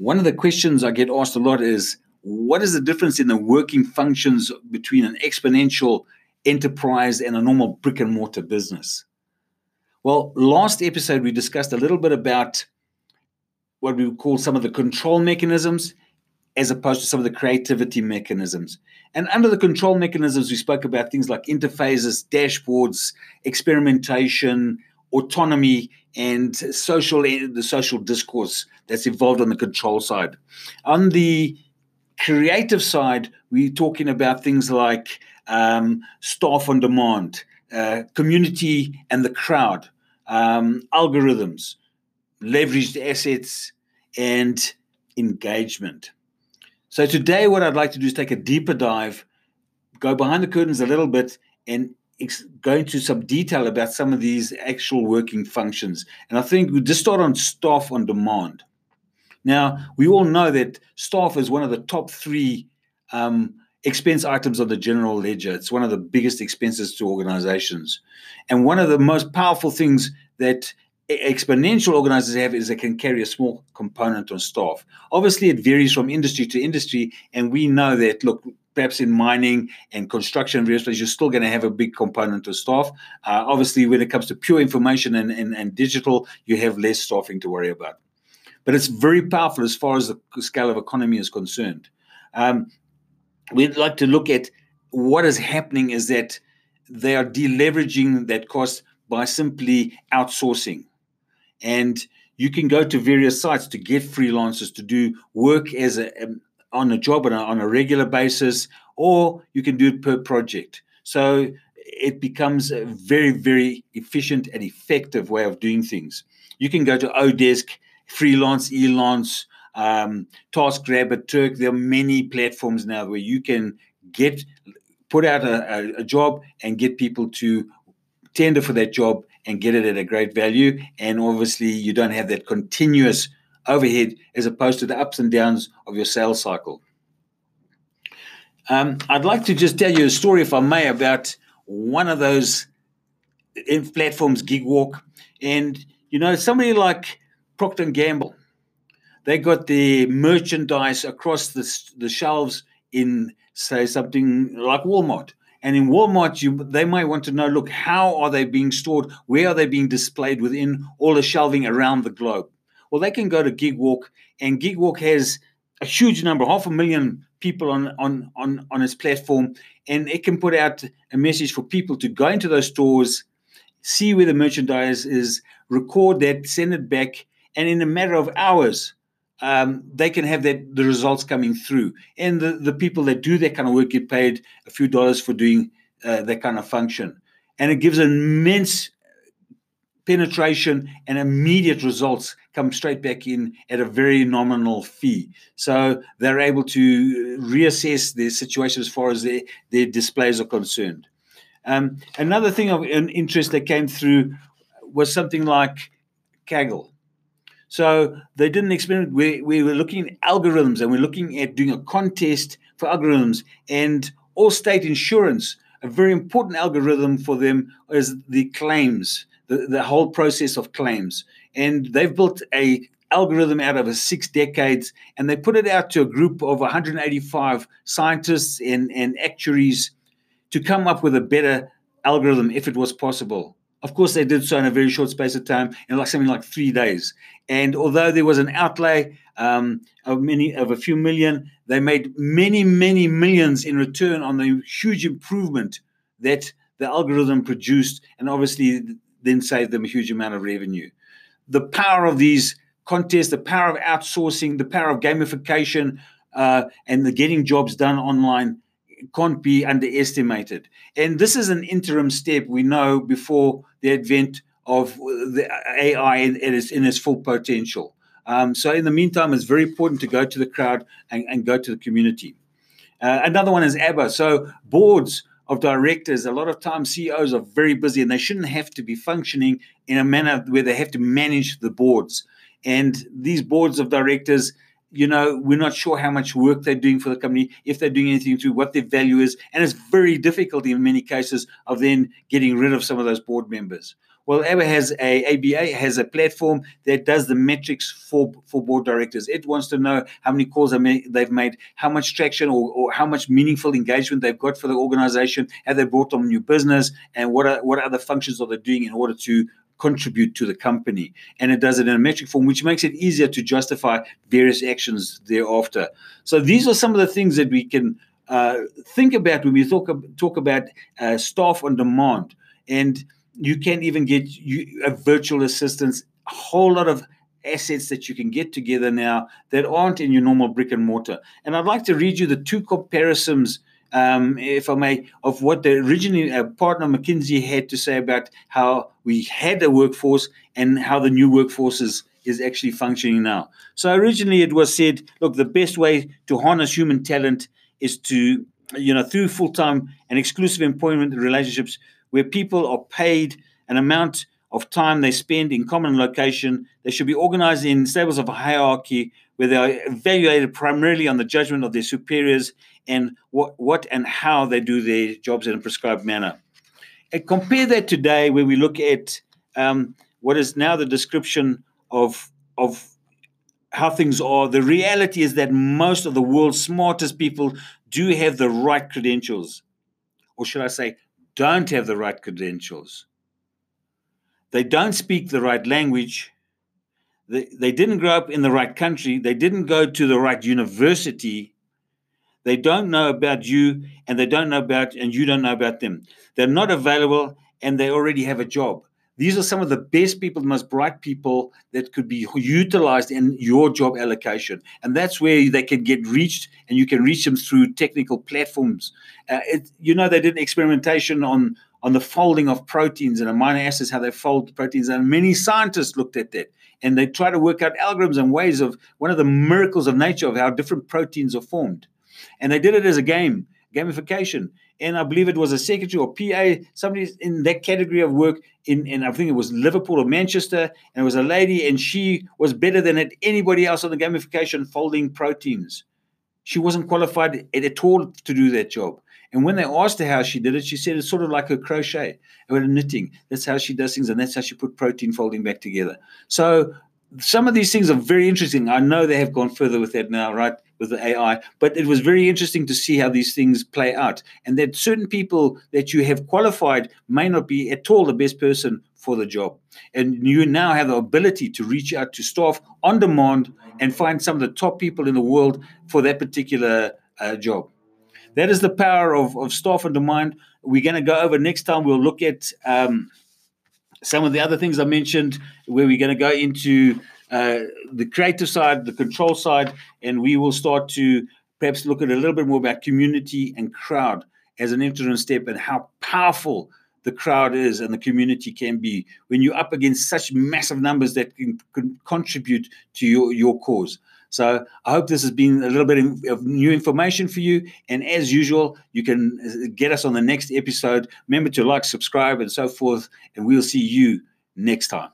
one of the questions I get asked a lot is what is the difference in the working functions between an exponential enterprise and a normal brick and mortar business? Well, last episode we discussed a little bit about what we would call some of the control mechanisms as opposed to some of the creativity mechanisms. And under the control mechanisms, we spoke about things like interfaces, dashboards, experimentation, autonomy, and social the social discourse that's involved on the control side. On the creative side, we're talking about things like um, staff on demand, uh, community and the crowd, um, algorithms, leveraged assets, and engagement. So, today, what I'd like to do is take a deeper dive, go behind the curtains a little bit, and ex- go into some detail about some of these actual working functions. And I think we'll just start on staff on demand. Now, we all know that staff is one of the top three um, expense items on the general ledger. It's one of the biggest expenses to organizations. And one of the most powerful things that exponential organizers have is they can carry a small component on staff. Obviously, it varies from industry to industry, and we know that. Look, perhaps in mining and construction various places, you're still going to have a big component of staff. Uh, obviously, when it comes to pure information and, and, and digital, you have less staffing to worry about. But it's very powerful as far as the scale of economy is concerned. Um, we'd like to look at what is happening is that they are deleveraging that cost by simply outsourcing. And you can go to various sites to get freelancers to do work as a, um, on a job on a, on a regular basis, or you can do it per project. So it becomes a very, very efficient and effective way of doing things. You can go to Odesk, Freelance, Elance, um, TaskRabbit, Turk. There are many platforms now where you can get put out a, a, a job and get people to tender for that job and get it at a great value. And obviously, you don't have that continuous overhead as opposed to the ups and downs of your sales cycle. Um, I'd like to just tell you a story, if I may, about one of those platforms, GigWalk. And, you know, somebody like Procter & Gamble, they got the merchandise across the, the shelves in, say, something like Walmart. And in Walmart, you, they might want to know look, how are they being stored? Where are they being displayed within all the shelving around the globe? Well, they can go to GigWalk, and GigWalk has a huge number, half a million people on, on, on, on its platform, and it can put out a message for people to go into those stores, see where the merchandise is, record that, send it back, and in a matter of hours, um, they can have that the results coming through. And the, the people that do that kind of work get paid a few dollars for doing uh, that kind of function. And it gives immense penetration and immediate results come straight back in at a very nominal fee. So they're able to reassess their situation as far as their, their displays are concerned. Um, another thing of interest that came through was something like Kaggle. So they did an experiment where we were looking at algorithms and we're looking at doing a contest for algorithms and Allstate Insurance, a very important algorithm for them is the claims, the, the whole process of claims. And they've built a algorithm out of six decades and they put it out to a group of 185 scientists and, and actuaries to come up with a better algorithm if it was possible. Of course, they did so in a very short space of time, in like something like three days. And although there was an outlay um, of many of a few million, they made many, many millions in return on the huge improvement that the algorithm produced, and obviously then save them a huge amount of revenue. The power of these contests, the power of outsourcing, the power of gamification, uh, and the getting jobs done online can't be underestimated. And this is an interim step we know before the advent of the AI in, in, its, in its full potential. Um, so, in the meantime, it's very important to go to the crowd and, and go to the community. Uh, another one is ABBA. So, boards of directors, a lot of times CEOs are very busy and they shouldn't have to be functioning in a manner where they have to manage the boards. And these boards of directors, you know, we're not sure how much work they're doing for the company, if they're doing anything to what their value is. And it's very difficult in many cases of then getting rid of some of those board members. Well, ABBA has a ABA has a platform that does the metrics for for board directors. It wants to know how many calls they've made, how much traction or, or how much meaningful engagement they've got for the organization, have they brought on new business, and what are what other functions are they doing in order to contribute to the company. And it does it in a metric form, which makes it easier to justify various actions thereafter. So these are some of the things that we can uh, think about when we talk, talk about uh, staff on demand. And you can even get you, a virtual assistants, a whole lot of assets that you can get together now that aren't in your normal brick and mortar. And I'd like to read you the two comparisons, um, if I may, of what the originally uh, partner McKinsey had to say about how we had a workforce and how the new workforce is, is actually functioning now. So originally it was said, look, the best way to harness human talent is to, you know, through full time and exclusive employment relationships where people are paid an amount of time they spend in common location. They should be organized in stables of hierarchy where they are evaluated primarily on the judgment of their superiors and what, what and how they do their jobs in a prescribed manner. And compare that today where we look at um, what is now the description of, of how things are. The reality is that most of the world's smartest people do have the right credentials, or should I say, don't have the right credentials. They don't speak the right language. They, they didn't grow up in the right country. They didn't go to the right university. They don't know about you, and they don't know about, and you don't know about them. They're not available, and they already have a job. These are some of the best people, the most bright people that could be utilized in your job allocation. And that's where they can get reached, and you can reach them through technical platforms. Uh, it, you know, they did experimentation on, on the folding of proteins and amino acids, how they fold proteins. And many scientists looked at that. And they try to work out algorithms and ways of one of the miracles of nature of how different proteins are formed. And they did it as a game, gamification and I believe it was a secretary or PA, somebody in that category of work in, in I think it was Liverpool or Manchester, and it was a lady, and she was better than at anybody else on the gamification folding proteins. She wasn't qualified at all to do that job. And when they asked her how she did it, she said it's sort of like her crochet or knitting. That's how she does things, and that's how she put protein folding back together. So some of these things are very interesting. I know they have gone further with that now, right? With the AI, but it was very interesting to see how these things play out. And that certain people that you have qualified may not be at all the best person for the job. And you now have the ability to reach out to staff on demand and find some of the top people in the world for that particular uh, job. That is the power of, of staff on demand. We're going to go over next time. We'll look at. Um, some of the other things I mentioned, where we're going to go into uh, the creative side, the control side, and we will start to perhaps look at a little bit more about community and crowd as an interim step and how powerful the crowd is and the community can be when you're up against such massive numbers that can, can contribute to your, your cause. So I hope this has been a little bit of new information for you. And as usual, you can uh, get us on the next episode. Remember to like, subscribe, and so forth. And we'll see you next time.